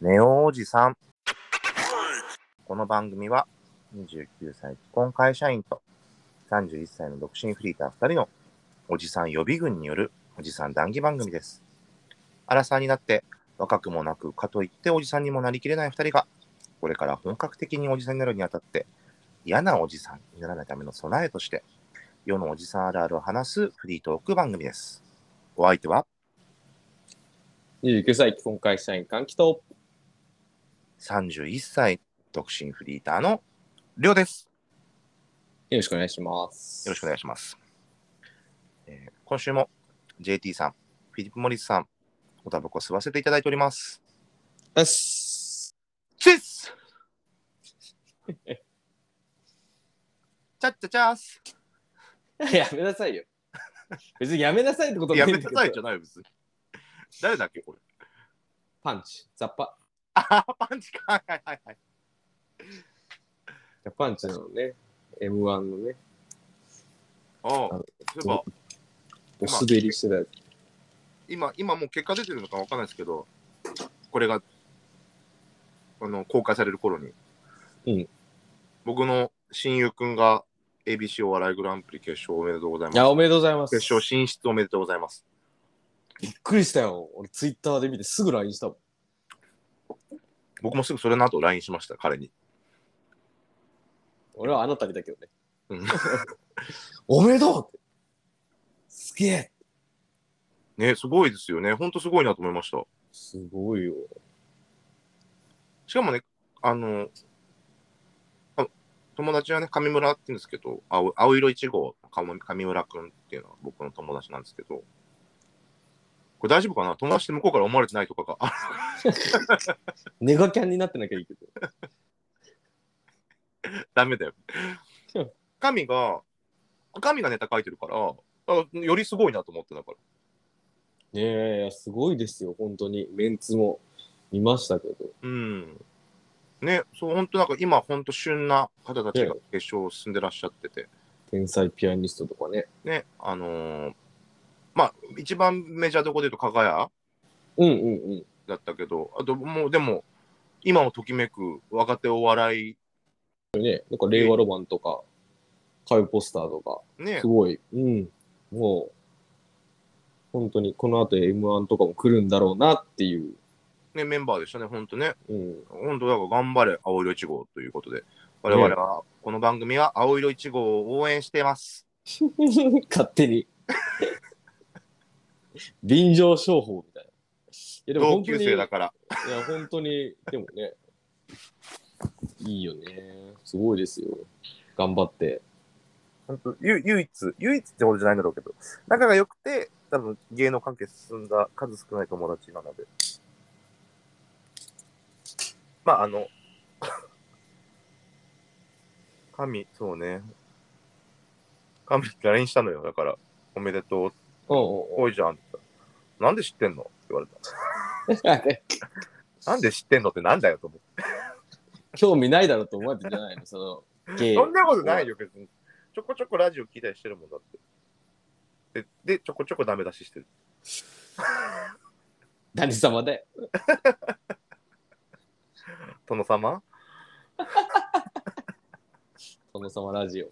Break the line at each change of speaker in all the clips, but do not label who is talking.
ネオおじさん。この番組は29歳既婚会社員と31歳の独身フリーター2人のおじさん予備軍によるおじさん談義番組です。アラサーになって若くもなくかといっておじさんにもなりきれない2人がこれから本格的におじさんになるにあたって嫌なおじさんにならないための備えとして世のおじさんあるあるを話すフリートーク番組です。お相手は
29歳既婚会社員換気と
31歳独身フリーターのりょうです。
よろしくお願いします。
よろしくお願いします。えー今週も JT さん、フィリップ・モリスさん、おタバコ吸わせていただいております。
よし。
チッスチャッチャチャース
やめなさいよ。別にやめなさいってこと
やめなさいじゃないよ、別に。誰だっけ、これ。
パンチ。ザッパ。
あパンチか。はいはいはいはい。
パンチのね、M1 のね、
ああ、そういえば、
お滑りしてたやつ。
今、今もう結果出てるのかわかんないですけど、これが、あの、公開される頃に、
うん
僕の親友くんが ABC お笑いグランプリ決勝おめでとうございます
い。や、おめでとうございます。
決勝進出おめでとうございます。
びっくりしたよ。俺、ツイッターで見てすぐ LINE したもん。
僕もすぐそれの後 LINE しました、彼に。
俺はあなたにだけどね。
うん
おめでとうって。すげえ。
ね、すごいですよね。ほんとすごいなと思いました。
すごいよ。
しかもね、あの、あ友達はね、上村って言うんですけど、青青色1号、上上村くんっていうのは僕の友達なんですけど、これ大丈夫かな？友達って向こうから思われてないとかが。あ
ネガキャンになってなきゃいいけど。
ダメだよ。神が、神がネタ書いてるから、あよりすごいなと思ってだから。
ねえ、すごいですよ、本当に。メンツも見ましたけど。
うん。ね、そう、本当なんか今、本当旬な方たちが決勝進んでらっしゃってて、
天才ピアニストとかね。
ね、あのーまあ、一番メジャーどこで言うと、かがや？
うんうんうん。
だったけど、あともう、でも、今をときめく若手お笑い、
ね、なんか令和ロマンとか、カイポスターとか、
ね
す、ごい、うん、もう、本当にこの後 M1 とかも来るんだろうなっていう、
ね、メンバーでしたね、本当ね。
うん、
本当だから頑張れ、青色1号ということで、我々は、この番組は青色1号を応援しています。
勝手に。便乗商法みたいな。いやでも
同級
本当に、いや
生だから。
本当に、でもね、いいよね。すごいですよ。頑張って。
本当ゆ唯一、唯一ってことじゃないんだろうけど、仲が良くて、多分芸能関係進んだ数少ない友達なので。まあ、あの、神、そうね。神に LINE したのよ。だから、おめでとう。
うんうん
多いじゃんって言ったらなんで知ってんの？って言われた。なんで知ってんのってなんだよと思って。
興味ないだろうと思われてんじゃないのその。
そんなことないよ、別に。ちょこちょこラジオ聞いたりしてるもんだって。で、でちょこちょこダメ出ししてる。
何様だよ。
殿様？
殿様ラジオ。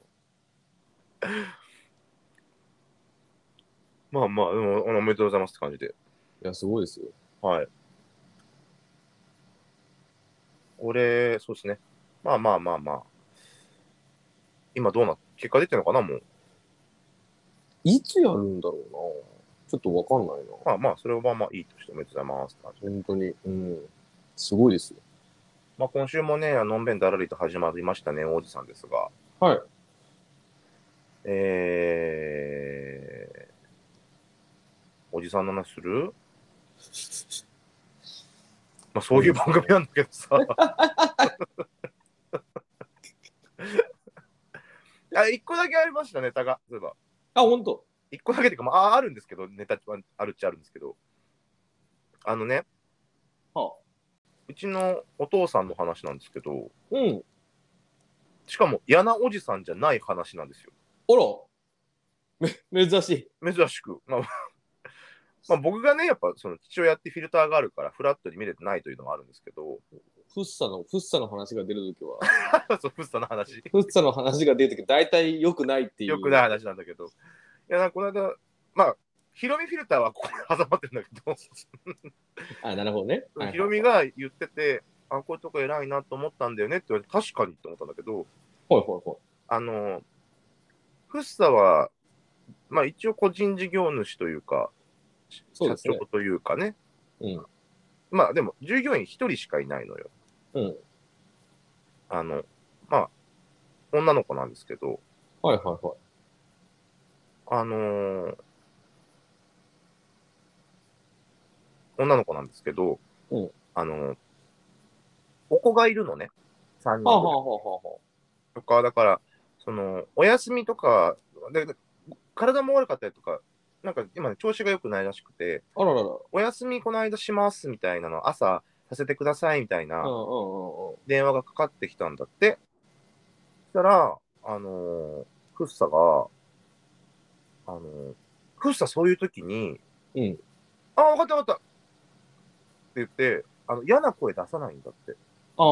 まあまあ、でもおめでとうございますって感じで。
いや、すごいですよ。
はい。俺、そうですね。まあまあまあまあ。今どうな、結果出てるのかなもう。
いつやるんだろうな。ちょっとわかんないな。
まあまあ、それはまあまあいいとしておめでとうございますって感じで。
本当に。うん。すごいですよ。
まあ今週もね、のんべんだらりと始まりましたね、おじさんですが。
はい。
えー、おじさんの話する？まあそういう番組なんだけどさ。あ、一個だけありました、ネタが。そういえば。
あ、本当。
一個だけっていうか、まあ、あるんですけど、ネタはあるっちゃあるんですけど。あのね、
はあ。
うちのお父さんの話なんですけど、
うん。
しかも、嫌なおじさんじゃない話なんですよ。
あら。め、珍しい。
珍しく。まあ、まあ僕がね、やっぱその父親ってフィルターがあるから、フラットに見れてないというのもあるんですけど、
フッサの、フッサの話が出るときは、
そう、フッサの話。
フッサの話が出るとき、大体良くないっていう。
よくない話なんだけど。いや、なんかこの間、まあ、ヒロミフィルターはここに挟まってるんだけど、
あ、なるほどね。はい
ヒロミが言ってて、あ、こういうとこ偉いなと思ったんだよねって言われて、確かにって思ったんだけど、
はいはいはい。
あの、フッサは、まあ一応個人事業主というか、
そうですね
社長というかね、
うん。
まあでも従業員一人しかいないのよ。
うん。
あの、まあ、女の子なんですけど、
はいはいはい。
あのー女の子なんですけど、
うん
あのーお子がいるのね、3人
はあ、はあはあは
とか、だから、その、お休みとか、でで体も悪かったりとか、なんか今ね、調子が良くないらしくて、
あ、あららら。
お休みこの間しますみたいなの、朝させてくださいみたいな
うんうんうんうん。
電話がかかってきたんだって。そしたら、あのーフッサが、あのーフッサそういう時に、
うん。
あ、わかったわかったって言って、あの、嫌な声出さないんだって。
あ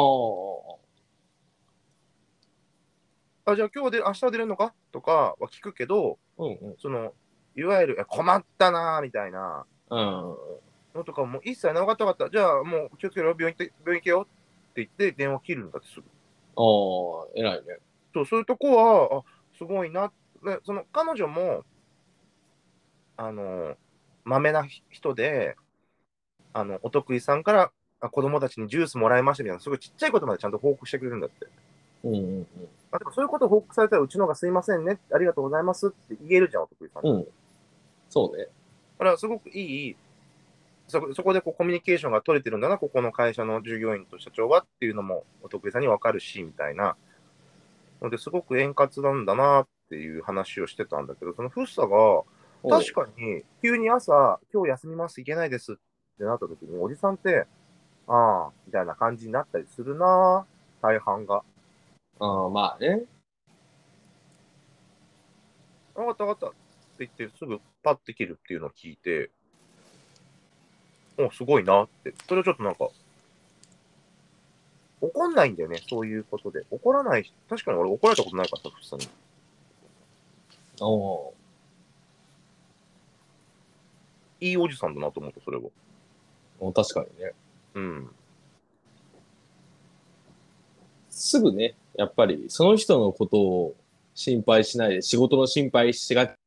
あ。
あ、じゃあ今日で、明日出れるのか？とかは聞くけど、
うんうん。
その、いわゆる、え困ったなーみたいな
うん。
のとかも一切なかったわかった。じゃあもう気をつけろよ、病院行って、病院行けよって言って電話切るんだってすぐ。
ああ、偉いね。
そう、そういうとこは、あ、すごいな。でその、彼女も、あの、まめな人で、あの、お得意さんから、あ子供たちにジュースもらいましたみたいな、すごいちっちゃいことまでちゃんと報告してくれるんだって。
うんうん
あでもそういうことを報告されたら、うちのがすいませんね、ありがとうございますって言えるじゃん、お得意さん。
うん。うん。そうね。
だから、すごくいい、そこそこでこうコミュニケーションが取れてるんだな、ここの会社の従業員と社長はっていうのも、お得意さんにわかるし、みたいな。ので、すごく円滑なんだなっていう話をしてたんだけど、そのフッサが、確かに、急に朝、今日休みます、いけないですってなった時に、おじさんって、ああ、みたいな感じになったりするな、大半が。
ああ、まあね。
わかったわかったって言って、すぐパッて切るっていうのを聞いて、おすごいなって。それをちょっとなんか、怒んないんだよね、そういうことで。怒らないし、確かに俺怒られたことないからさ、フッサに。
お
いいおじさんだなと思った、それは。
お確かにね。
うん。
すぐね、やっぱりその人のことを心配しないで、仕事の心配しがち。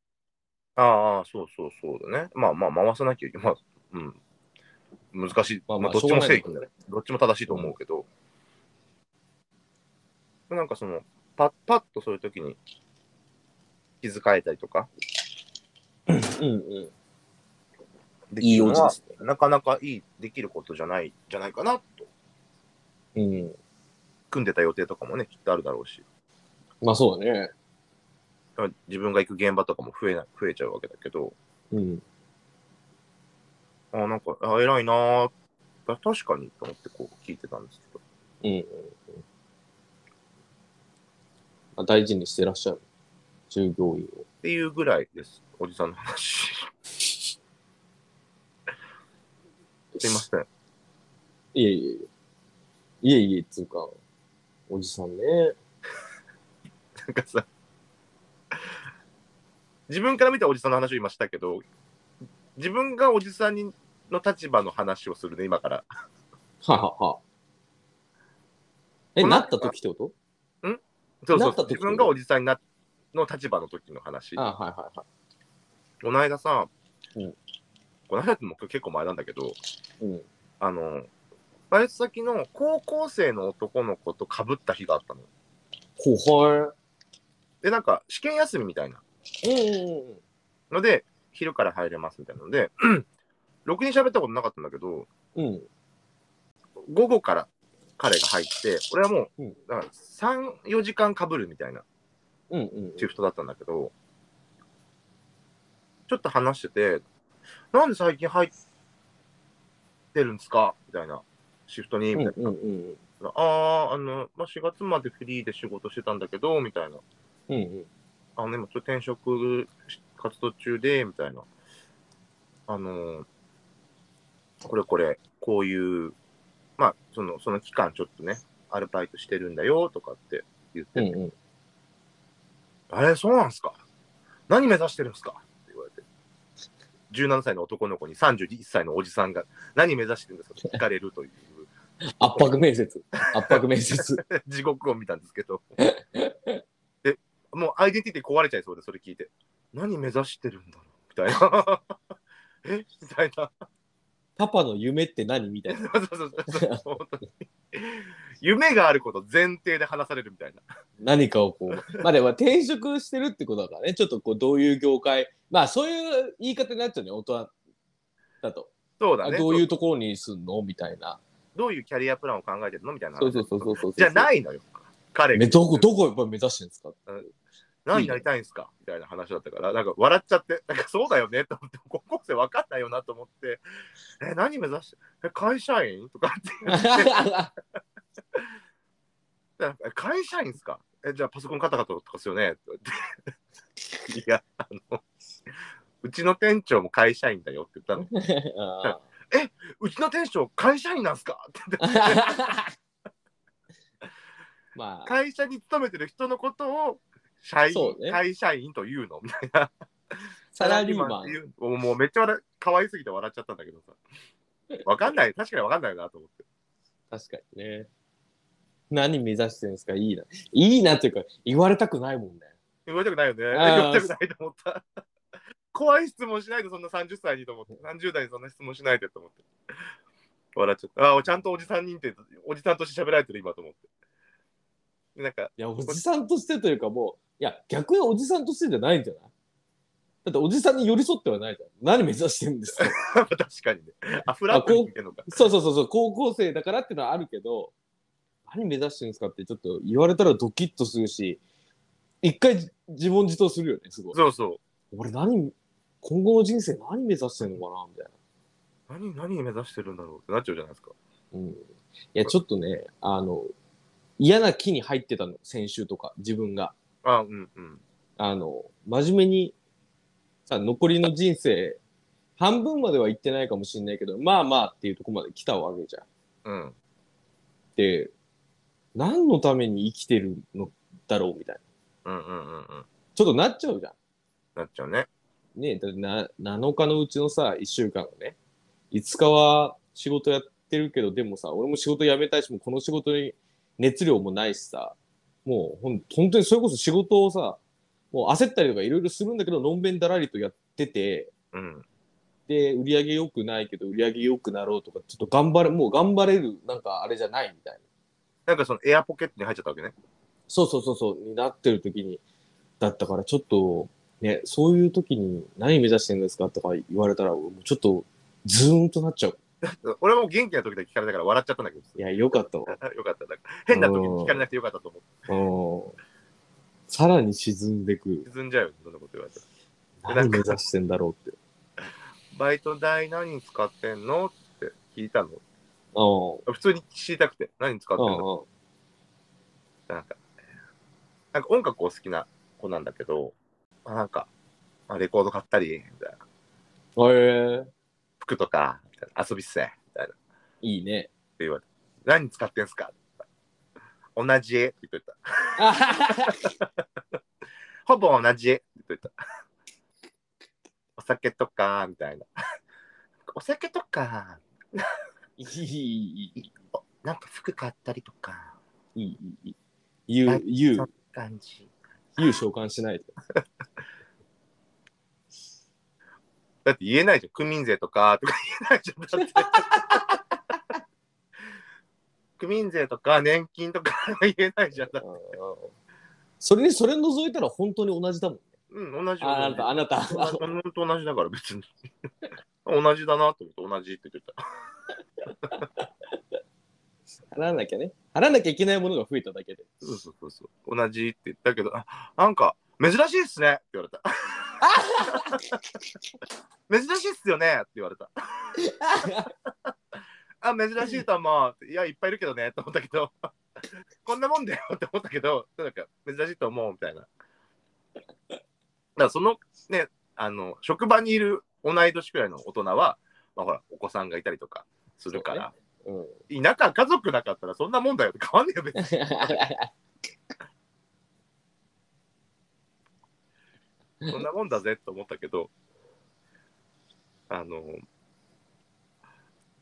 ああ、そうそうそうだね。まあまあ、回さなきゃいけない。まあ、うん。難しい。
まあまあ
まあ、どっちも正義だね。どっちも正しいと思うけど。なんかその、パッパッとそういう時に気遣えたりとか、
うんうん。
できるのは
いいおじですね。
なかなかいい、できることじゃない、じゃないかなと。
うん。
組んでた予定とかもね、きっとあるだろうし。
まあそうだね。
自分が行く現場とかも増えな増えちゃうわけだけど、
うん。
あなんか、あ偉いな確かにと思ってこう聞いてたんですけど。
うんうんうん。まあ、大事にしてらっしゃる。従業員を。
っていうぐらいです、おじさんの話。すいません。
いえいえ。いえいえ、つうか、おじさんね。
なんかさ、自分から見たおじさんの話を今したけど、自分がおじさんにの立場の話をするね、今から。
ははは。え、なった時ってこと？
そうそう自分がおじさんになの立場の時の話。
あはいはいは
この間さ、
うん
この間ってもう結構前なんだけど、
い。うん。
あの、バイト先の高校生の男の子と被った日があったの。
ほは
で、なんか試験休みみたいな。ので、昼から入れますみたいなので、ろくに喋ったことなかったんだけど、
うん。うん。
午後から彼が入って、俺はもう、
うん
だから3、4時間被るみたいな。シフトだったんだけど、ちょっと話してて、なんで最近入ってるんですかみたいな。シフトに、みたいな。ああ、あの、まあ、4月までフリーで仕事してたんだけど、みたいな。
うんうん。
あの、今ちょっと転職活動中で、みたいな。あのーこれこれ、こういう、まあ、その、その期間ちょっとね、アルバイトしてるんだよとかって言ってて、
うんうん。
あれ、そうなんすか？何目指してるんすか？って言われて。17歳の男の子に31歳のおじさんが何目指してるんですか？っ て聞かれるという
圧迫面接。圧迫面接。
地獄を見たんですけど。で、もうアイデンティティ壊れちゃいそうで、それ聞いて。何目指してるんだろう？みたいな。え？みたいな。
パパの夢って何？みたいな。
そうそうそうそう本当に夢があること前提で話されるみたいな。
何かをこう。まあでも転職してるってことだからね。ちょっとこうどういう業界。まあそういう言い方になっちゃうね。大人だと。
そうだね。
あどういうところにすんの？みたいな。
どういうキャリアプランを考えてるの？みたいな。
そうそうそうそうそう。
じゃないのよ。彼が
めどこ、どこやっぱり目指してるんですか？
何になりたいんですか？みたいな話だったから、なんか笑っちゃって、なんかそうだよねと思って、高校生分かんないよなと思って、え、何目指して、え、会社員とかって。言って、会社員ですか？え、じゃあパソコンカタカタとかですよね？って。言って、いや、あの、うちの店長も会社員だよって言ったの。
あ
うちの店長会社員なんすか？って言って
ー。まあ、
会社に勤めてる人のことを社員、
そうね
会社員というの？みたいな。
サラリーマン。
っていうもうめっちゃ可愛すぎて笑っちゃったんだけどさ。わかんない。確かにわかんないなと思って。
確かにね。何目指してるんですか？いいな。いいなっていうか、言われたくないもんね。
言われたくないよね。言
あー
われたくないと思った。怖い質問しないでそんな30歳にと思って。30代にそんな質問しないでと思って。笑っちゃった。ああ、ちゃんとおじさん認定、おじさんとして喋られてる今と思って。でなんか、
いや、おじさんとしてというかもう、いや、逆におじさんとしてじゃないんじゃない？だっておじさんに寄り添ってはないじゃん。何目指してるんですか？
確かにね。あ、フラットに見てるのか。
そうそうそうそう、高校生だからっていうのはあるけど、何目指してるんですかってちょっと言われたらドキッとするし、一回じ自問自答するよね、すごい。
そうそう。
俺何、今後の人生何目指してるのかな？みたいな。
何、何目指してるんだろうってなっちゃうじゃないですか。
うん。いや、ちょっとね、あの、嫌な気に入ってたの、先週とか、自分が。
あうんうん。
あの、真面目に、さ、残りの人生、半分までは行ってないかもしれないけど、まあまあっていうところまで来たわけじゃん。
うん。
で、何のために生きてるのだろうみたいな。
うんうんうんうん。
ちょっとなっちゃうじゃ
なっちゃうね。
ん。ねだってな、7日のうちのさ、1週間のね、5日は仕事やってるけど、でもさ、俺も仕事辞めたいし、もうこの仕事に熱量もないしさ、もうほん本当にそれこそ仕事をさ、もう焦ったりとかいろいろするんだけど、のんべんだらりとやってて、
うん。
で、売り上げ良くないけど、売り上げ良くなろうとか、ちょっと頑張れ、もう頑張れる、なんかあれじゃないみたいな。
なんかそのエアポケットに入っちゃったわけね。
そうそうそうそう、になってる時に、だったからちょっと、ね、そういう時に何目指してるんですかとか言われたら、ちょっとズーンとなっちゃう。
俺も元気な時だけ聞かれたから笑っちゃったんだけど。
いや、よかったわ。
よかった。なんか変な時に聞かれなくてよかったと思って。
うん。さらに沈んでく。
沈んじゃうよ、そんなこと言われたら。
何目指してんだろうって。
バイト代何に使ってんのって聞いたの。
うん。
普通に知りたくて。何に使ってん
う
の
ん
なんか、なんか音楽を好きな子なんだけど、まあなんか、まあ、レコード買ったり、みたいな。
うん。へえ
服とか、遊びっせ、みたいな。って
いいね。
言われて。何に使ってんすか？同じ絵？って言っといた。
あははは
ほぼ同じ絵？って言っといた。お酒とか、みたいな。お酒とか、
いい、いい、
なんか服買ったりとか、
いい、いい。言う、言
そん
う、
感じ。
言う召喚しないで。
だって言えないじゃん。区民税とか、とか言えないじゃん。だって。区民税とか年金とか 言えないじゃん。だって
うんそれに、それ除いたら本当に同じだもんね。
うん、同じよ
ああなた、あなた。
本当同じだから別に。同じだなと思って同じって言ってた。
払わなきゃね。払わなきゃいけないものが増えただけで。
そうそうそうそう。同じって言ったけど、あ、なんか珍しいっすねって言われた。珍しいっすよねって言われた。あ、珍しいと思う。いや、いっぱいいるけどねって思ったけど、こんなもんだよって思ったけど、なんか珍しいと思うみたいな。だからそのね、あの、職場にいる同い年くらいの大人は、まあほら、お子さんがいたりとかするから、
うん。
田舎家族なかったらそんなもんだよって変わんねえよ、別に。そんなもんだぜと思ったけど、あの、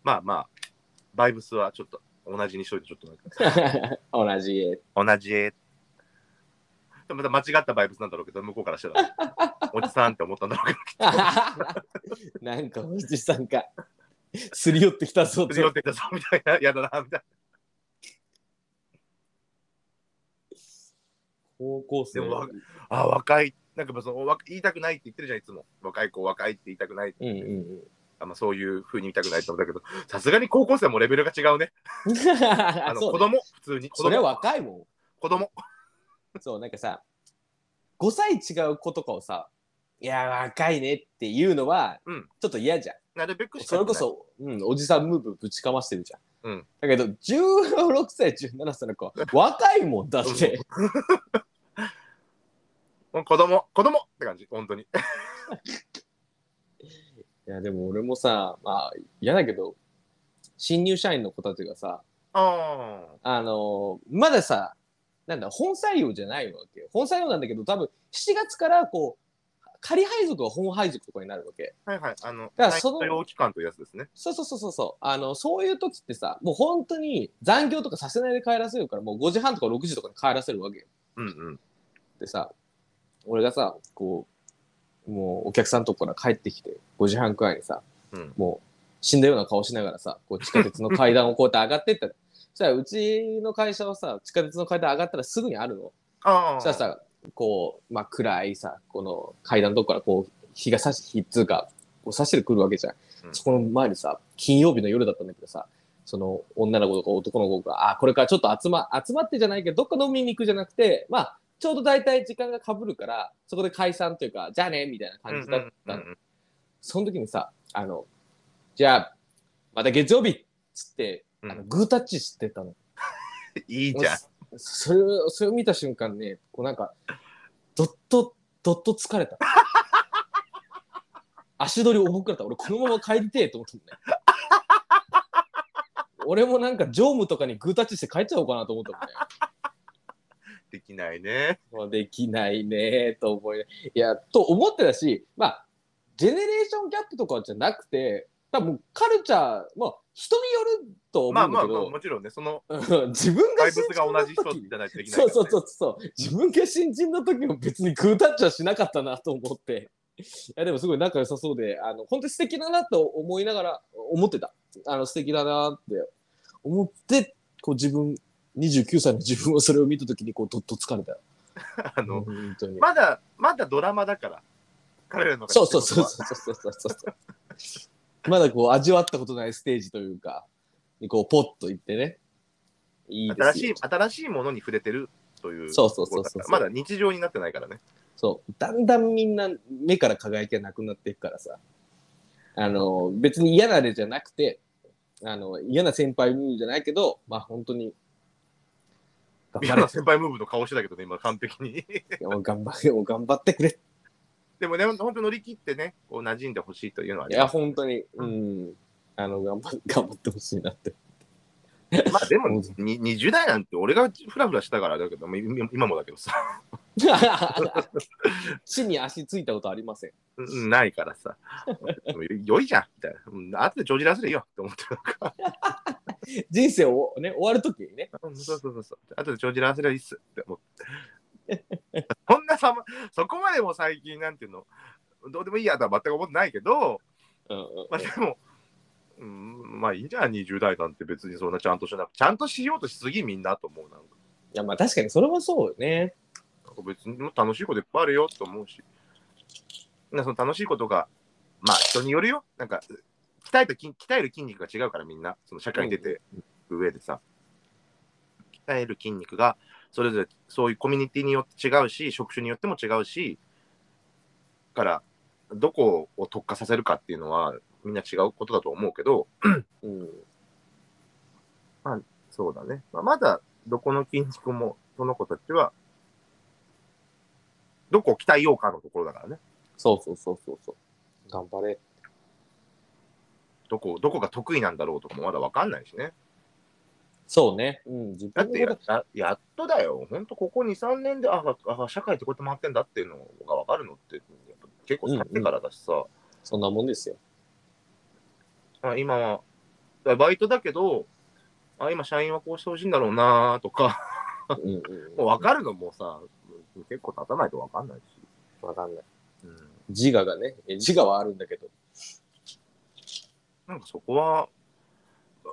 まあまあ、バイブスはちょっと同じにしといて、ちょっとなんか、
同じ。
同じ。でもまた間違ったバイブスなんだろうけど、向こうからしたら、おじさんって思ったんだろうけど、
なんかおじさんか。すり寄ってきたぞ
すり寄ってきたぞみたいな、やだな、みたい
高校生。
でも。あ、若い、なんかそのわ言いたくないって言ってるじゃん、いつも。若い子、若いって言いたくない。
うんうん
あまあ、そういう風に言いたくないと思ったけど、さすがに高校生もレベルが違うね。
うん。
あの
そう
子供、普通に。子
それは
供。
若いもん。
子供。
そう、なんかさ、5歳違う子とかをさ、いや、若いねっていうのは、
うん
ちょっと嫌じゃん。
なるべく
それこそ、うん、おじさんムーブぶちかましてるじゃん。
うん
だけど、16歳、17歳の子は若いもんだって。
子供、子供って感じ、本当に。
いや、でも俺もさ、まあ、嫌だけど、新入社員の子たちがさ、
あ
あのまださ、なんだ、本採用じゃないわけよ。本採用なんだけど、多分7月からこう、仮配属が本配属とかになるわけ。
あ、はいはい。あの、
からその
期間というやつですね。
そうそうそうそうそう。あの、そういう時ってさ、もう本当に残業とかさせないで帰らせるから、もう5時半とか6時とかに帰らせるわけよ。
うんうん。
でさ、俺がさ、こう、もうお客さんのとこから帰ってきて、5時半くらいにさ、
うん
もう死んだような顔しながらさ、こう地下鉄の階段をこうやって上がってったら、そしたらうちの会社はさ、地下鉄の階段上がったらすぐにあるの。
ああ。
そしたらさ、こう、まあ、暗いさ、この階段のとこからこう、日が差し、日っつうか、こう差してくるわけじゃん。
うん
そこの前にさ、金曜日の夜だったんだけどさ、その女の子とか男の子が、あ、これからちょっと集ま、集まってじゃないけど、どっか飲みに行くじゃなくて、まあ、ちょうど大体時間が被るから、そこで解散というか、じゃあね、みたいな感じだったの。その時にさ、あの、じゃあ、また月曜日っつって、あの
うん
グータッチしてたの。
いいじゃん。
それを、それを見た瞬間ね、こうなんか、どっと、どっと疲れた。足取り重くなった。俺、このまま帰りてえと思ったもんね。俺もなんか、常務とかにグータッチして帰っちゃおうかなと思ったもんね。
できないね。
まあ、できないねと思い、いや、と思ってたし、まあ、ジェネレーションギャップとかじゃなくて、多分カルチャー、まあ、人によると
まあまあまあ、
思うんだけど、
もちろんね、その
うん自分が
バイブスが同じ人
時
じゃないとできないから、ね。
そうそうそうそう。自分が新人の時も別にグータッチはしなかったなと思って。いやでもすごい仲良さそうで、あの、本当に素敵だなと思いながら思ってた。あの、素敵だなって思って、こう自分、29歳の自分をそれを見た時にこうどっと疲れた
あの、
本当に。
まだまだドラマだから彼らの
そうそうそうそうそうそうそう。まだこう味わったことないステージというかにこうポッといってね。いい
新しい新しいものに触れてるという
そうそうそうそう
まだ日常になってないからね。
そう。だんだんみんな目から輝きがなくなっていくからさ。あの別に嫌なれじゃなくてあの嫌な先輩じゃないけどまあ本当に頑張れ
嫌な。先輩ムーブの顔してたけどね、今完璧に。
もう頑張れ、もう頑張ってくれ。
でもね、本当乗り切ってね、こう馴染んでほしいというのはあ
いや、
ります。
本当に、うん。あの、頑張頑張ってほしいなって。
まあでも、に20代なんて俺がフラフラしたからだけど、今今もだけどさ、
地に足ついたことありません。
うんないからさ、良いじゃん、みたいな。うん後で帳尻合わせるよって思ってるのか。
人生をね、終わるときにね。
うんそうそうそうそう。後で帳尻合わせりゃいいっすって思って。そんなさま、そこまでも最近なんていうの、どうでもいいやとは全く思ってないけど、
うんうん
まあでも、うん、まあいいじゃん、20代なんて別にそんなちゃんとしなくちゃんとしようとしすぎみんなと思う。なんか
いや、まあ確かにそれはそうよね。
なんか別に楽しいこといっぱいあるよと思うし、なその楽しいことが、まあ人によるよ。なんか、鍛えた筋鍛える筋肉が違うからみんな、その社会に出てる上でさ、鍛える筋肉がそれぞれそういうコミュニティによって違うし、職種によっても違うし、だから、どこを特化させるかっていうのはみんな違うことだと思うけど、
うん。
そうだね。まあ、まだどこの筋肉もその子たちは、どこを鍛えようかのところだからね。
そうそうそうそうそう。頑張れ。
どこ、どこが得意なんだろうとかもまだわかんないしね。
そうね。うん、自
だってやややっとだよ。ほんとここ2、3年で、ああ、社会ってこうやって回ってんだっていうのがわかるのって、結構経ってからだしさ、
そんなもんですよ。
あ今は、バイトだけど、あ今社員はこうしてほしいんだろうなとか、
うんうん。
もう分かるのもさ、結構経たないと分かんないし。
わかんない。
うん、
自我がね、え自我はあるんだけど。
なんかそこは、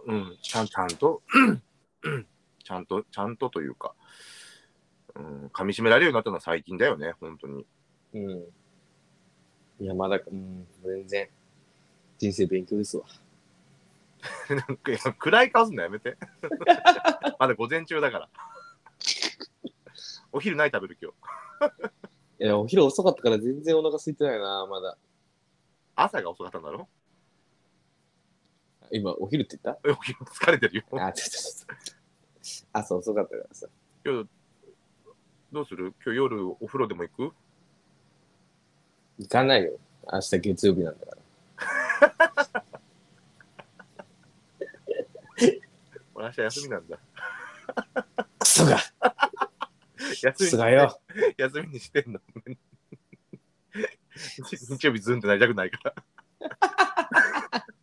うん、ちゃんちゃんと、ちゃんと、ちゃんとというか、うん、噛み締められるようになったのは最近だよね、本当に。
うん。いや、まだ、うん、全然、人生勉強ですわ。
なんか暗い顔すんのやめて。まだ午前中だから。お昼何食べる今日？
いや、お昼遅かったから全然お腹空いてないな、まだ。
朝が遅かったんだろ？
今、お昼って言っ
お昼疲れてるよ。
たあ、ちょちょちょ。朝遅かったからさ。
今日、どうする？今日夜お風呂でも行く？
行かないよ。明日月曜日なんだから。
俺明日休みなんだ。
クソが
休み
がよ。
休みにしてんの？日日曜日ズンってなりたくないから。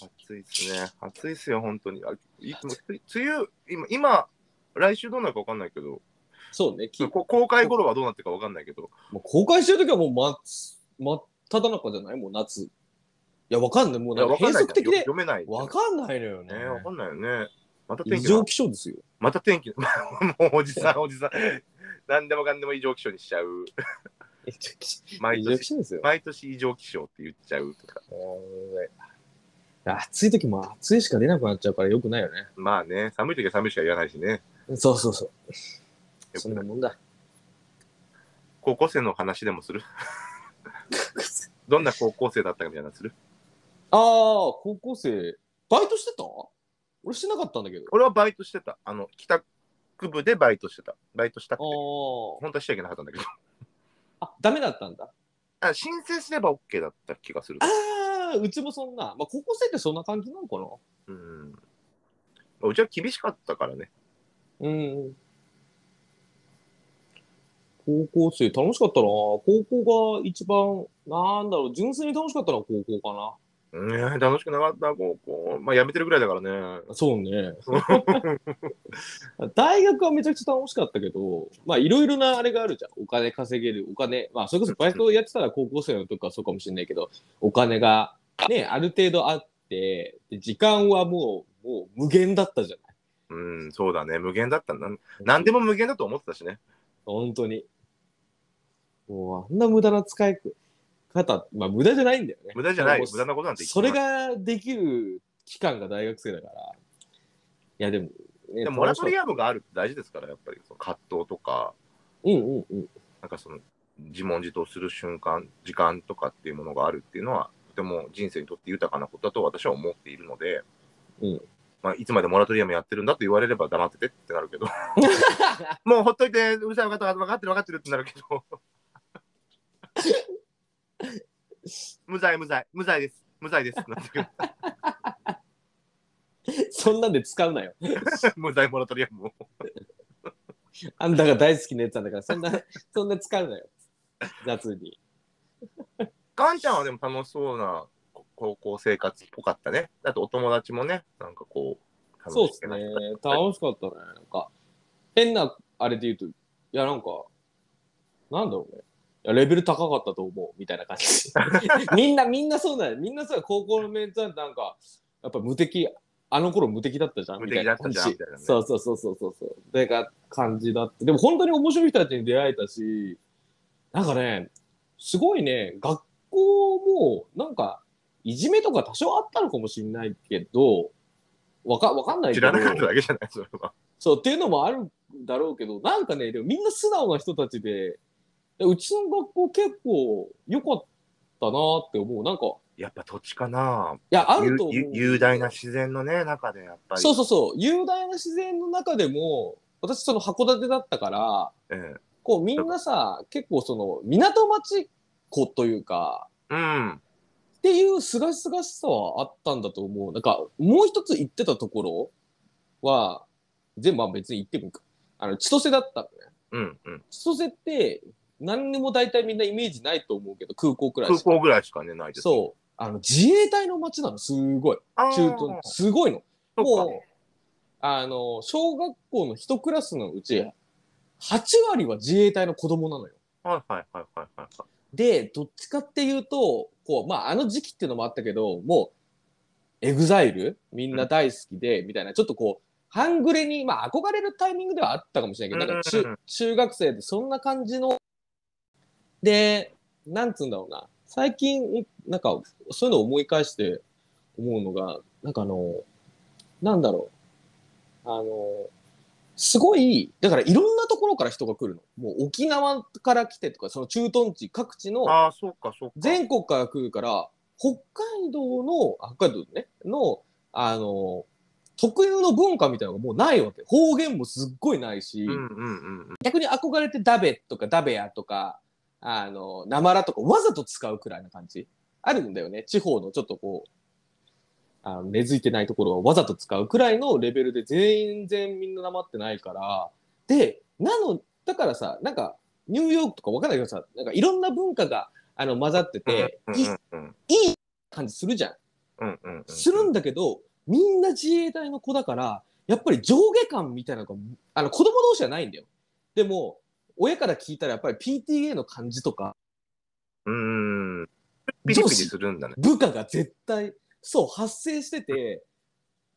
暑いっすね。暑いっすよ、本当に。あいつも梅雨、今、今、来週どうなるか分かんないけど、
そうね。
公開頃はどうなってるか分かんないけど、
もう公開してるときはもう真っ、真っ只中じゃない？もう夏。いや、わかんない。もうなんか変則的で
読めない。
わかんないのよね。
ね。分かんないよね。また
異
天気
常気象ですよ。
また天気、もうおじさん、おじさん、何でもかんでも異常気象にしちゃう。毎年。毎年異常気象って言っちゃうとか。
暑い時も暑いしか出なくなっちゃうからよくないよね。
まあね、寒い時は寒いしか言わないしね。
そうそうそう。そんなもんだ。
高校生の話でもする？どんな高校生だったかみたいなのする？
ああ、高校生、バイトしてた？俺してなかったんだけど。
俺はバイトしてた。あの、帰宅部でバイトしてた。バイトしたくて。
あ
本当はしちゃいけなかったんだけど。
あ。あ、ダメだったんだ。
あ申請すれば OK だった気がする。
ああ、うちもそんな。まあ、高校生ってそんな感じなのかな？
うん。うちは厳しかったからね。
うん。高校生楽しかったな。高校が一番、なんだろう、純粋に楽しかったのは高校かな。
うん、いや楽しくなかった、高校。まあ、辞めてるぐらいだからね。
そうね。大学はめちゃくちゃ楽しかったけど、まあいろいろなあれがあるじゃん。お金稼げる、お金、まあそれこそバイトやってたら高校生の時はそうかもしれないけど、お金がね、ある程度あって、で時間はもう、もう無限だったじゃない。
うん、そうだね。無限だったなん。なんでも無限だと思ってたしね。
本当に。もうあんな無駄な使い方、まあ無駄じゃないんだよね。
無駄じゃない。無駄なことなんて
それができる期間が大学生だから。いやでも、ね、
でもモラトリ
ア
アムがあるって大事ですから、やっぱりその葛藤とか、
うんうんうん。
なんかその自問自答する瞬間、時間とかっていうものがあるっていうのは、とても人生にとって豊かなことだと私は思っているので、
うん
まあ、いつまでモラトリアムやってるんだと言われれば黙っててってなるけど、もうほっといて、うるさい分かった分かってる分かってるってなるけど、無罪無罪、無罪です、無罪です。
そんなんで使うなよ。
無罪モラトリアム。
あんたが大好きなやつなんだから、そんな、そんな使うなよ。雑に。
ガンちゃんはでも楽しそうな高校生活っぽかったね。あとお友達もね、なんかこう、楽
そうです。ね。。楽しかったね。なんか、変な、あれで言うと、いや、なんか、なんだろうね。レベル高かったと思う、みたいな感じ。みんな、みんなそうだよ。みんなさ、高校のメンツはなんか、やっぱ無敵、あの頃無敵だったじゃん
無敵だったじゃん
みたいな感じ
ね
そうそうそうそうそうそう。でが感じだって。でも本当に面白い人たちに出会えたし、なんかね、すごいね、学校も、なんか、いじめとか多少あったのかもしれないけど、わかわかんないけど。
知らなかっただけじゃない、それは。
そうっていうのもあるんだろうけど、なんかね、でもみんな素直な人たちで、うちの学校結構良かったなって思う。なんか、い
やっぱ土地かな
や、あると思う。
雄大な自然のね、中でやっぱり。
そうそうそう、雄大な自然の中でも、私その函館だったから、
ええ
こうみんなさ、結構その港町っ子というか、
うん。
っていうすがすがしさはあったんだと思う。なんか、もう一つ言ってたところは、全部まあ別に言ってもいいか。あの、千歳だったのね。
うん。うん。
千歳って、何にも大体みんなイメージないと思うけど、空港くらい。
空港ぐらいしかね、ないです。
そう。あの、自衛隊の街なの、すごい。駐屯、すごいの。もう、あの、小学校の一クラスのうち、8割は自衛隊の子供なのよ。
はいはいはいはいはい。
で、どっちかっていうと、こう、まあ、あの時期っていうのもあったけど、もう、エグザイル？みんな大好きで、みたいな、ちょっとこう、半グレに、まあ、憧れるタイミングではあったかもしれないけど、なんか中、
うん
中学生でそんな感じの、で、なんつうんだろうな、最近、なんか、そういうのを思い返して思うのが、なんかあの、なんだろう、あの、すごい、だからいろんなところから人が来るの。もう沖縄から来てとか、その駐屯地各地の
ああ、そうかそうか。
全国から来るから、北海道の、あ北海道ね、の、あの、特有の文化みたいなのがもうないわけ。方言もすっごいないし、
うんうんうんうん。
逆に憧れてダベとかダベアとか、あの、なまらとかわざと使うくらいな感じ。あるんだよね。地方のちょっとこう、あの根付いてないところをわざと使うくらいのレベルで全然みんななまってないから。で、なの、だからさ、なんか、ニューヨークとかわかんないけどさ、なんかいろんな文化があの混ざってて、
うん
いい感じするじゃん。
うんうんうん。
するんだけど、みんな自衛隊の子だから、やっぱり上下感みたいなのが、あの子供同士はないんだよ。でも、親から聞いたらやっぱり PTA の感じとか、
うーん。ピリピリするんだね。
部下が絶対、そう、発生してて、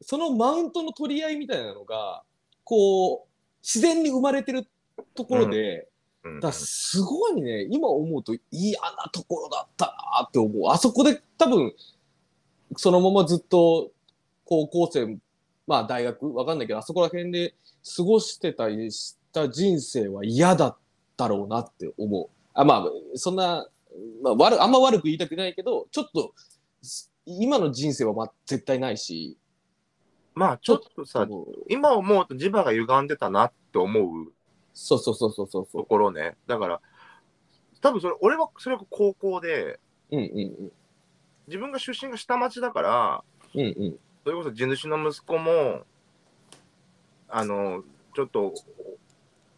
そのマウントの取り合いみたいなのが、こう、自然に生まれてるところで、
うん
だすごいね、今思うと嫌なところだったなって思う。あそこで多分、そのままずっと高校生、まあ大学、わかんないけど、あそこら辺で過ごしてたりした人生は嫌だったろうなって思う。あまあ、そんな、まあ、悪あんま悪く言いたくないけど、ちょっと、す今の人生はまあ絶対ないし、
まあちょっとさ、今思うと磁場が歪んでたなって思う
そうそうそうそうそうそ
ところね。だから、多分それ、俺はそれが高校で、
う。うんうん
自分が出身が下町だから、
うん。うんうん。
それこそ地主の息子も、あの、ちょっと、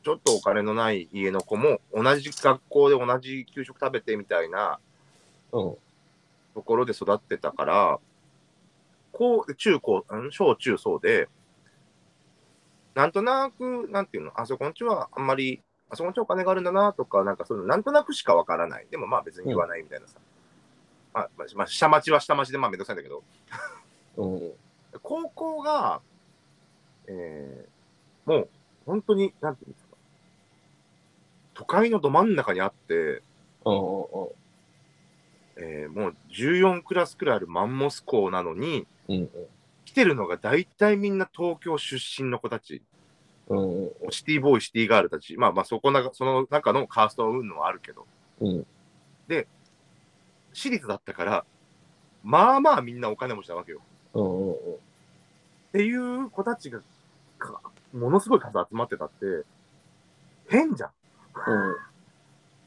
ちょっとお金のない家の子も、同じ学校で同じ給食食べてみたいな
うん。
ところで育ってたから、こう、中高、ん小中そうで、なんとなく、なんていうの、あそこんちはあんまり、あそこんちはお金があるんだなとか、なんかそういうの、なんとなくしかわからない。でもまあ別に言わないみたいなさ。まあ、まあ、まあ、下町は下町でまあめんどくさいんだけど、
うん。
高校が、えー、もう本当に、なんていうんですか、都会のど真ん中にあって、
うんうんうん。
えーもう14クラスくらいあるマンモス校なのに、
うん
来てるのが大体みんな東京出身の子たち、
うん。うん
シティボーイ、シティガールたち、まあまあそこな、その中のカースト運のはあるけど、
うん。
私立だったから、まあまあみんなお金持ちなわけよ。
うんうんうん。
っていう子たちが、かものすごい数集まってたって、変じゃん。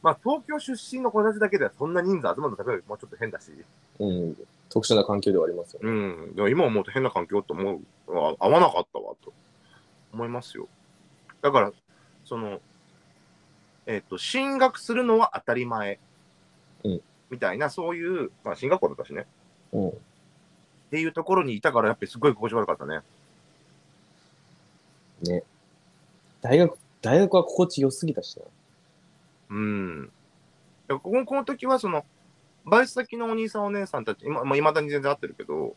まあ、東京出身の子たちだけではそんな人数集まるのもうちょっと変だし、
うん。うん。特殊な環境ではありますよね。
うん、でも今思うと変な環境と思う、あ合わなかったわと思いますよ。だから、その、えっ、と、進学するのは当たり前、
うん
みたいな、そういう、まあ、進学校だったしね、
うん。
っていうところにいたから、やっぱりすごい心地悪かったね。
ね。大学、大学は心地よすぎたしな。
うん。でこここの時は、その、バイト先のお兄さんお姉さんたち、今、まあ、未だに全然会ってるけど、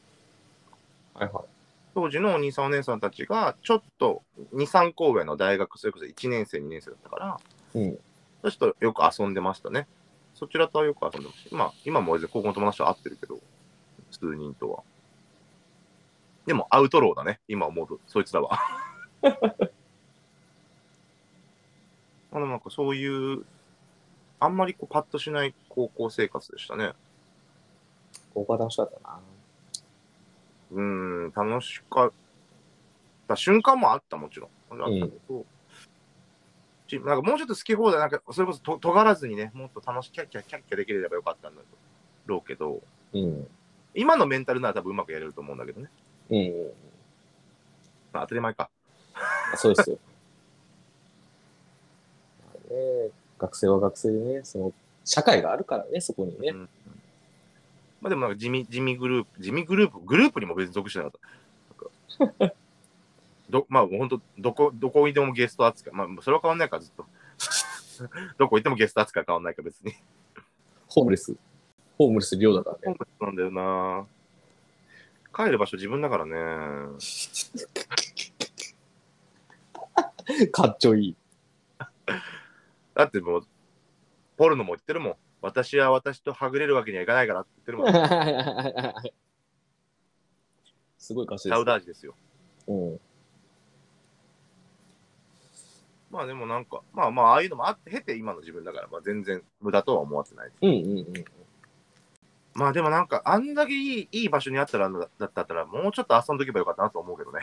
はいはい。
当時のお兄さんお姉さんたちが、ちょっと2、3校上の大学、それこそ1年生、2年生だったから、
うん。
ちょっとよく遊んでましたね。そちらとはよく遊んでますし、まあ、今も全然高校の友達と会ってるけど、数人とは。でも、アウトローだね、今思うと、そいつらは。まあでもなんかそういう、あんまりこうパッとしない高校生活でしたね。
高校は楽しかったな。
うーん、楽しかった瞬間もあった、もちろん。あったけどちなんかもうちょっと好き放題、なんかそれこそと尖らずにね、もっと楽しくキャッキャキャッキャできればよかったんだろうけど、
うん。
今のメンタルなら多分うまくやれると思うんだけどね。
うん。
まあ、当たり前か。
そうですよ。ま あね、学生は学生でね、その、社会があるからね、そこにね
う。んまあでもなんか地味、地味グループ、地味グループ、グループにも別に属してなかった。ど まあ本当、どこ、どこにでもゲスト扱い。まあそれは変わんないからずっと。どこ行ってもゲスト扱い変わんないから別に。
ホームレス。ホームレス寮だからね。
なんだよな帰る場所自分だからね。
かっちょいい。
だってもう、ポルノも言ってるもん。私は私とはぐれるわけにはいかないからって言ってるもん。
すごい歌詞です
サウダージですよ。
うん。
まあでもなんか、まあまあ、ああいうのもあって、経て今の自分だから、まあ全然無駄とは思ってないです。
うんうんうん。
まあでもなんか、あんだけいいいい場所にあったらだだったら、もうちょっと遊んどけばよかったなと思うけどね。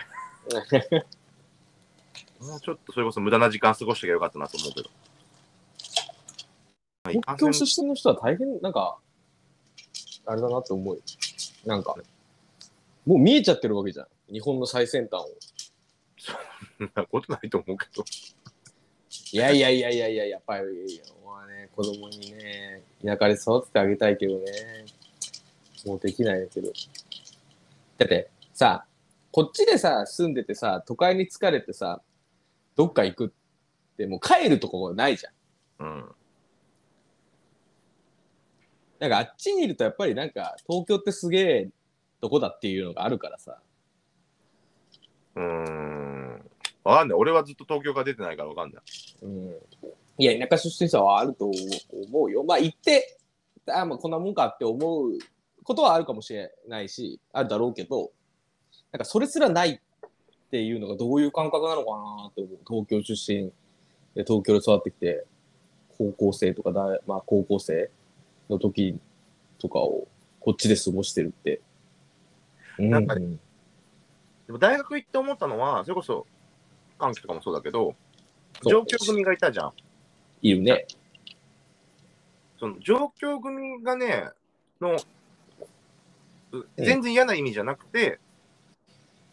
もうちょっとそれこそ無駄な時間過ごしてけばよかったなと思うけど。まあいか
東
んせん
京出身の人は大変、なんか、あれだなって思うよ。なんか、もう見えちゃってるわけじゃん。日本の最先端を。
そんなことないと思うけど。
いやいやいやいやいや、やっぱり、ね、子供にね、田舎で育ててあげたいけどね、もうできないけど。だってさ、こっちでさ、住んでてさ、都会に疲れてさ、どっか行くって、もう帰るとこないじゃん。
うん。
なんかあっちにいるとやっぱりなんか東京ってすげえとこだっていうのがあるからさ。
うーん。わかんない。俺はずっと東京から出てないからわかんない。
うん。いや、田舎出身者はあると思うよ。まあ行って、あまあこんなもんかって思うことはあるかもしれないし、あるだろうけど、なんかそれすらないっていうのがどういう感覚なのかなって思う。東京出身で東京で育ってきて、高校生とかだ、まあ高校生の時とかをこっちで過ごしてるって。
なんか
うん
でも大学行って思ったのは、それこそ、歓喜とかもそうだけど、上京組がいたじゃん。
いるね。
その上京組がね、の、う全然嫌な意味じゃなくて、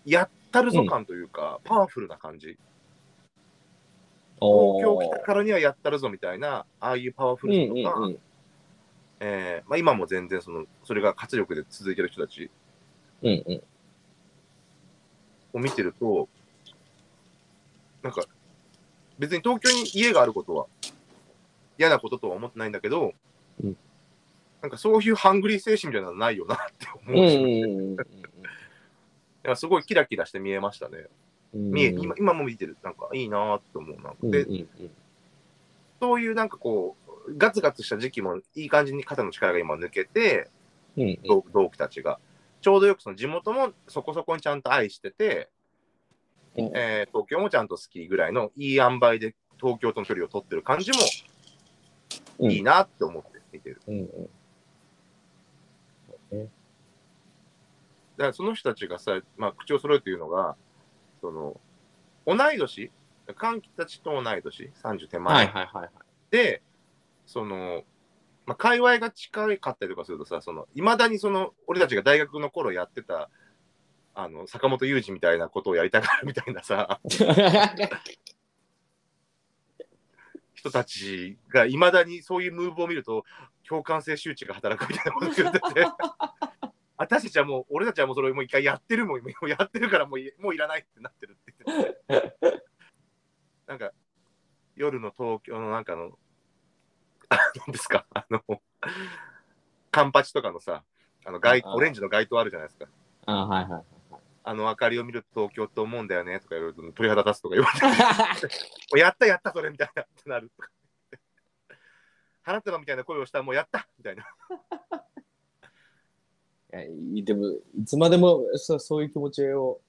やったるぞ感というか、パワフルな感じ。東京来たからにはやったるぞみたいな、ああいうパワフルさとか、
うんうんうん
えーまあ、今も全然その、それが活力で続いてる人たち
うんうん。
を見てると、なんか、別に東京に家があることは嫌なこととは思ってないんだけど、
うん
なんかそういうハングリー精神みたいなのないよなって思うし、い
うんうんうん
やすごいキラキラして見えましたね。
うん。
見え今今も見てる、なんかいいなって思うな。で、
うんうんうん
そういうなんかこう、ガツガツした時期もいい感じに肩の力が今抜けて、
うんうん
同同期たちが。ちょうどよくその地元もそこそこにちゃんと愛してて、
うん
えー東京もちゃんと好きぐらいのいい塩梅で東京との距離を取ってる感じも
うん
いいなって思って見てる。
うんうん
だからその人たちがさ、まあ、口を揃えて言うのが、その、同い年、歓喜たちと同い年、30手前、
はいはいはいはい。
で、その、まあ、界隈が近かったりとかするとさ、その、いまだにその、俺たちが大学の頃やってた、あの、坂本雄二みたいなことをやりたがるみたいなさ、人たちがいまだにそういうムーブを見ると、共感性周知が働くみたいなこと言ってて、私たちはもう、俺たちはもうそれをもう一回やってるもん、もうやってるからもういもういらないってなってるって言ってて。なんか、夜の東京のなんかの、あなんですか、あの、カンパチとかのさ、あの街
あ
オレンジの街灯あるじゃないですか。
あはいはい。
あの明かりを見ると東京って思うんだよねとか言われると鳥肌立つとか言われて、やったやったそれみたいなってなるとか。花束みたいな声をしたらもうやったみたいな。
いやいいでも、いつまでもそそういう気持ちを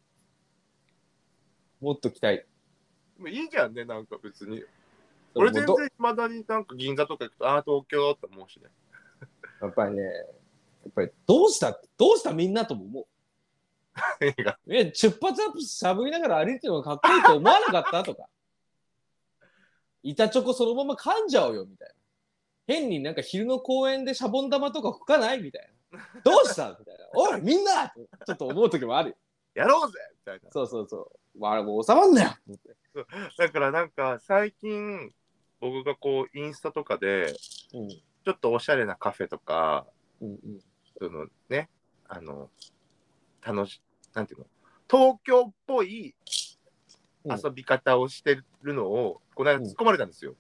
もっときたい。
もういいじゃんね、なんか別に。俺全然まだになんか銀座とか行くと、ああ、東京って思うしね。
どやっぱりね、やっぱりどうしたどうしたみんなとも思う。
映画。
え、出発アップしゃぶりながら歩いてるのがかっこいいと思わなかったとか。板チョコそのまま噛んじゃうよみたいな。変になんか昼の公園でシャボン玉とか吹かないみたいな。どうした？みたいな。おいみんなちょっと思う時もあるよ。
やろうぜみたいな。
そうそうそう。まあ、もう収まんなよ
だからなんか最近僕がこうインスタとかで
うん
ちょっとおしゃれなカフェとか
うんうん。
そのねあの楽しなんていうの？東京っぽい遊び方をしてるのを、この間突っ込まれたんですよ、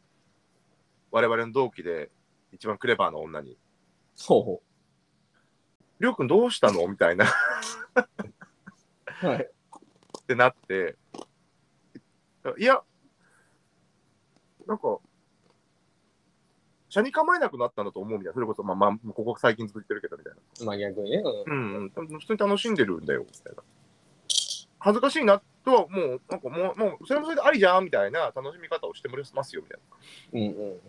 我々の同期で一番クレバーな女に
ほうほ「
りょうくんどうしたの?」みたいなっ
う。はい。
てなっていやなんか車に構えなくなったんだと思うみたいなそれこそまあまあここ最近続いてるけどみたいな
まあ逆にね。うん
うんうん、普通に楽しんでるんだよ、みたいな。恥ずかしいなとは、もう、なんかもう、もうそれもそれでありじゃんみたいな楽しみ方をしてもらいますよ、みたいな。
うんうんうん。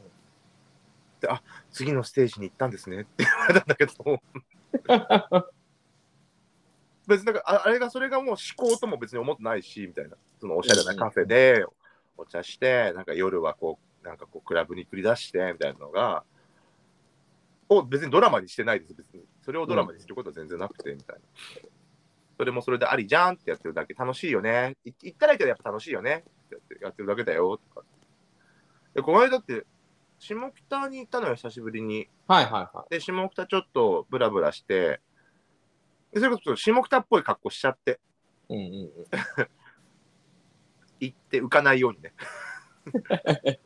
次のステージに行ったんですねって言われたんだけど、別になんかあ、あれが、それがもう思考とも別に思ってないし、みたいな。そのおしゃれなカフェでお茶して、なんか夜はこう、なんかこう、クラブに繰り出して、みたいなのが、を別にドラマにしてないです、別に。それをドラマにすることは全然なくて、みたいな。それもそれでありじゃんってやってるだけ、楽しいよね。い行ったらいいけどやっぱ楽しいよねってやってやってるだけだよ、とか。で、この間だって、下北に行ったのよ、久しぶりに。
はいはいは
で、下北ちょっとブラブラして、でそれこそ下北っぽい格好しちゃって、
い。うんうんうん。
行って浮かないようにね。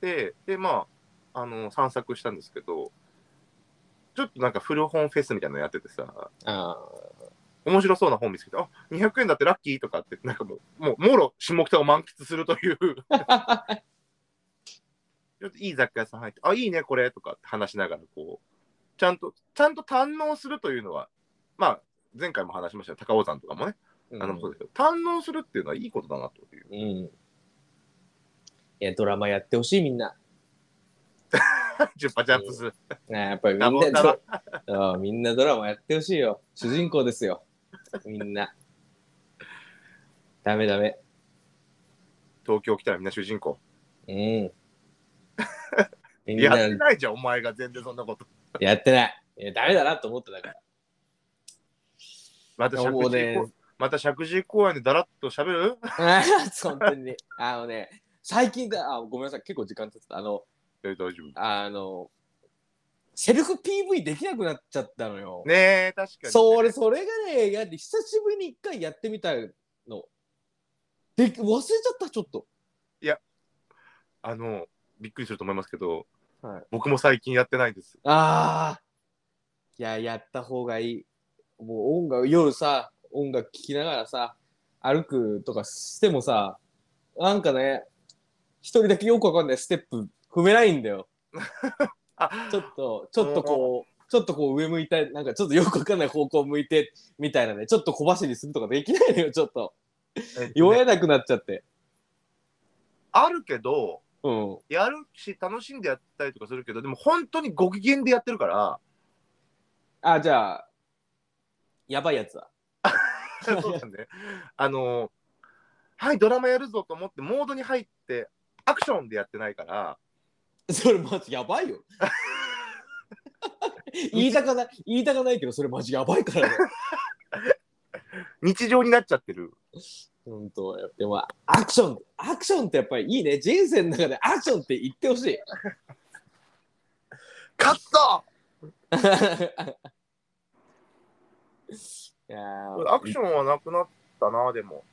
で、まあ、あの、散策したんですけど、ちょっとなんか古本フェスみたいなのやっててさ、
あ
面白そうな本見つけて、あ200円だってラッキーとかって、なんかもう、もう、もろ下北を満喫するという、
あ。
ちょっといい雑貨屋さん入って、あ、いいね、これとかって話しながら、こう、ちゃんと、ちゃんと堪能するというのは、まあ、前回も話しましたよ、高尾山とかもね、あの、そうですけど、堪能するっていうのはいいことだなという。
うん。いや、ドラマやってほしいみんな。
ジュッパジャンプする。
ねやっぱりみんなドラうんみんなドラマやってほしいよ。主人公ですよ。みんな。ダメダメ。
東京来たらみんな主人公。
うん。
や
な
ってないじゃん、お前が全然そんなこと。
やってない。いやダメだなと思ってたから。
また石
もうね
また石神井公園でだらっと喋る？
あ ー本当にね。あのね、最近だ、あ、ごめんなさい、結構時間経ってた。あの、
え大丈夫？
あの、セルフ PV できなくなっちゃったのよ。
ねえ、確かに、ね。
それ、それがね、やで久しぶりに一回やってみたの。で、忘れちゃった、ちょっと。
あの、びっくりすると思いますけど、
はい
僕も最近やってないです。
ああ。いや、やった方がいい。もう音楽、夜さ、音楽聴きながらさ、歩くとかしてもさ、なんかね、一人だけよくわかんないステップ踏めないんだよ。
あ
ちょっと、ちょっとこう、ちょっとこう上向いた、なんかちょっとよくわかんない方向向いて、みたいなね、ちょっと小走りするとかできないのよ、ちょっと。酔えなくなっちゃって。
あるけど、
うん。
やるし、楽しんでやったりとかするけど、でも本当にご機嫌でやってるから、
あ、じゃあ、やばいやつだ。
そうだね。あの、はい、ドラマやるぞと思って、モードに入って、アクションでやってないから、
それマジやばいよ。言いたかない、言いたかないけど、それマジやばいからね。
日常になっちゃってる。
本当でも、アクション、アクションってやっぱりいいね。人生の中でアクションって言ってほしい。
カット
いやー
アクションはなくなったな、でも。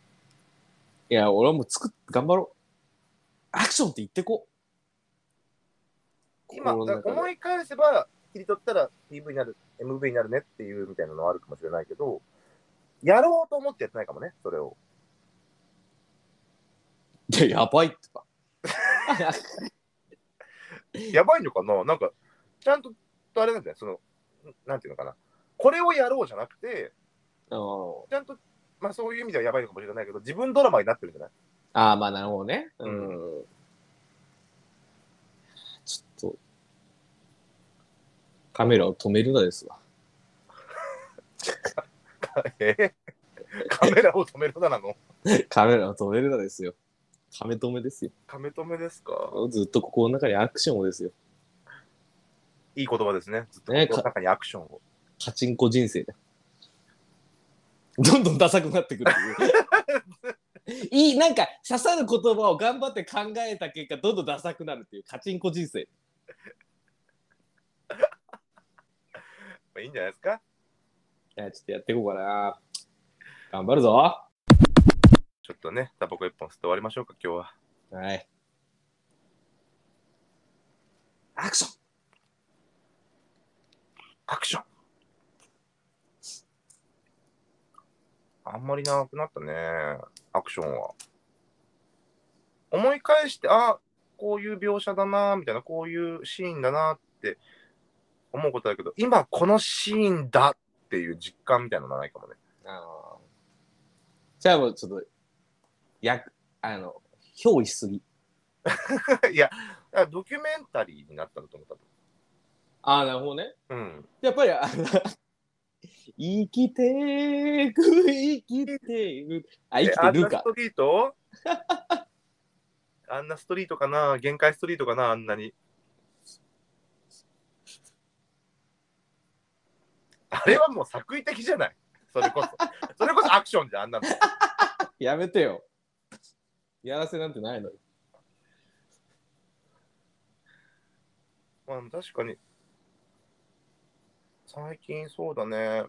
いや、俺はもう作っ、頑張ろう。アクションって言ってこう。
今、思い返せば、切り取ったら PV になる、MV になるねっていうみたいなのはあるかもしれないけど、やろうと思ってやってないかもね、それを。
いや、やばいってか。
やばいのかな？なんか、ちゃんと、あれなんだよ、その、なんていうのかな？これをやろうじゃなくて、
うん
ちゃんと、まあそういう意味ではやばいのかもしれないけど、自分ドラマになってるんじゃない？
ああ、まあなるほどね。うん。ちょっと、カメラを止めるのですわ。
え？ーカメラを止めるななの？
カメラを止めるのですよ。亀止めですよ。
亀止めですか？
ずっと心の中にアクションをですよ。
いい言葉ですね。ずっと
ね
この中にアクションを。
カチンコ人生だ。どんどんダサくなってくるいう。いい、なんか刺さる言葉を頑張って考えた結果、どんどんダサくなるっていうカチンコ人生。い
まあいいんじゃないですか？
や、ちょっとやっていこうかな。頑張るぞ。
ちょっとね、タバコ一本吸って終わりましょうか、今日は。
はい。アクション
アクションあんまり長くなったね、アクションは。思い返して、あこういう描写だな、みたいな、こういうシーンだなって思うことだけど、今このシーンだっていう実感みたいなのはないかもね。
あーじゃあもうちょっと、やあの、憑依しすぎ。
いや、ドキュメンタリーになったんだと思った。
ああ、なるほどね。
うん。
やっぱり、あの生きてく、生きてく。あ、生きてるか
えあんなス。トリート？あんなストリートかな？限界ストリートかな？あんなに。あれはもう作為的じゃない？それこそ。それこそアクションじゃん、あんなの。
やめてよ。やらせなんてないのよ。
まあ、確かに。最近そうだね。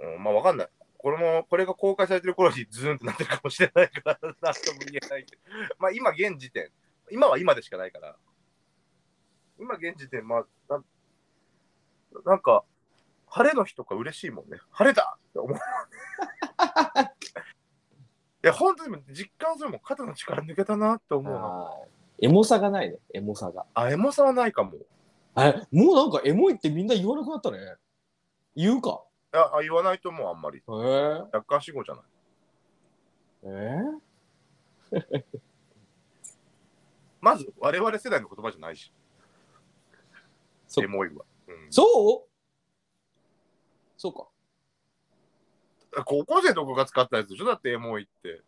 うん、まあわかんない。これも、これが公開されてる頃にズーンとなってるかもしれないから、なんとも言えないけど。まあ今現時点。今は今でしかないから。今現時点、まあ、なんなんか、晴れの日とか嬉しいもんね。晴れだって思う。いや、本当に実感するもん。肩の力抜けたなって思うな。
エモさがないね、エモさが。
あ、エモさはないかも。い
あれ、もうなんかエモいってみんな言わなくなったね。言うか。
や、あ言わないと思う、あんまり。
へえ。
若干死語じゃない。
えー、
まず、我々世代の言葉じゃないし。
そ
エモいわ。うん、
そう？そうか。
高校生とかが使ったやつでしょ？だってエモいって。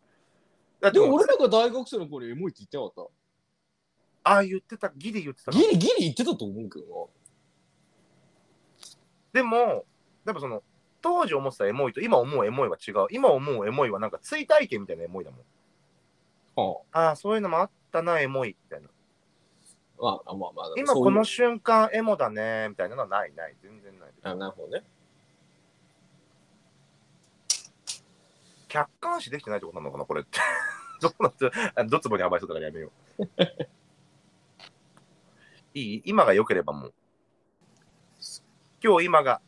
だって
でも俺らが大学生の頃エモいって言ってなかっ
ああ、言ってた、ギリ言ってた
た。ギリギリ言ってたと思うけど
でも、でもその、当時思ってたエモいと今思うエモいは違う。今思うエモいはなんか追体験みたいなエモいだもん。ああ、そういうのもあったな、エモいみたいな。
あ、まあまあまあ。
今この瞬間エモだね、みたいなのはないない。全然ない。
あ、なるほどね。
客観視できてないってことなのかな、これって。どうなって、あドツボに暴いそうだからやめよう。いい？今が良ければもう。今日今が、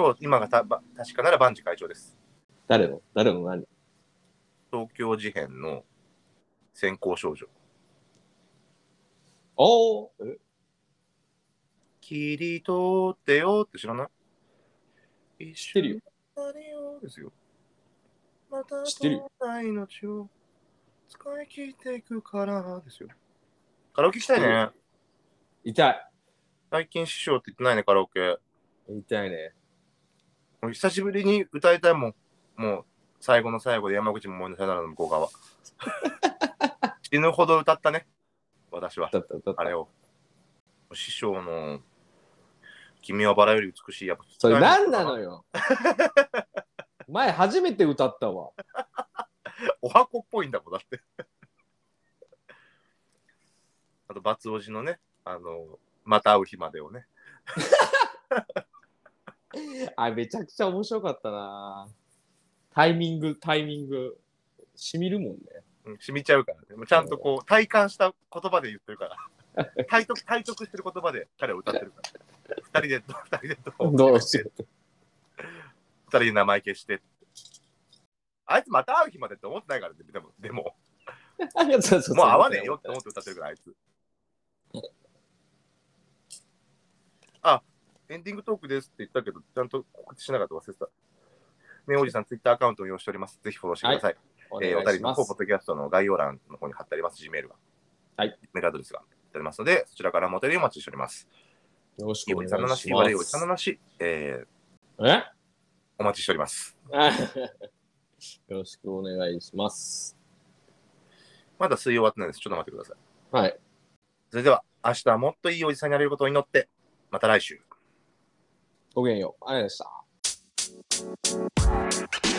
今日今がたば確かなら万事会長です。
誰の誰の何？
東京事変の先行少女。
おおえ？
切り取ってよって知らない？
知ってるよ。
ですよ。また
知ってる
命を使い切っていくからですよ。カラオケ行きたいね。
痛い。
最近師匠って言ってないね、カラオケ。
痛いね。
もう久しぶりに歌いたいもん。もう最後の最後で山口百恵のさよならの向こう側。死ぬほど歌ったね。私は。あれを。師匠の君はバラより美しい。やっぱ
それ何なのよ。前初めて歌ったわ。
お箱っぽいんだもんだって。あと、バツオジのね、あの、また会う日までをね。
あ、めちゃくちゃ面白かったな。タイミング、タイミング、しみるもんね。
うん、染みちゃうからね。もうちゃんとこう、体感した言葉で言ってるから。体得、体得してる言葉で彼は歌ってるから。二人で、二人でど
どうしよう。
二人で名前消して。あいつまた会う日までって思ってないからね。でも、でも、
そうそうそう
もう会わねえよって思って歌ってるから、あいつ。あ、エンディングトークですって言ったけど、ちゃんと告知しなかった忘れてた。ねおじさん、ツイッターアカウントを用意しております。ぜひフォローしてください。
お
えーお便りの方、ポッ。ドキャストの概要欄の方に貼ってあります、Gmail が。
はい。
メールアドレスが貼ってありますので、そちらからお便りお待ちしております。いいお
よろしくお願い
じさんの話、おじさんの
す。
話、えー
え？
お待ちしております。
あ よろしくお願いします。
まだ水曜終わってないです。ちょっと待ってください。
はい。
それでは、明日はもっといいおじさんになれることを祈って、また来週。
ごきげんよう。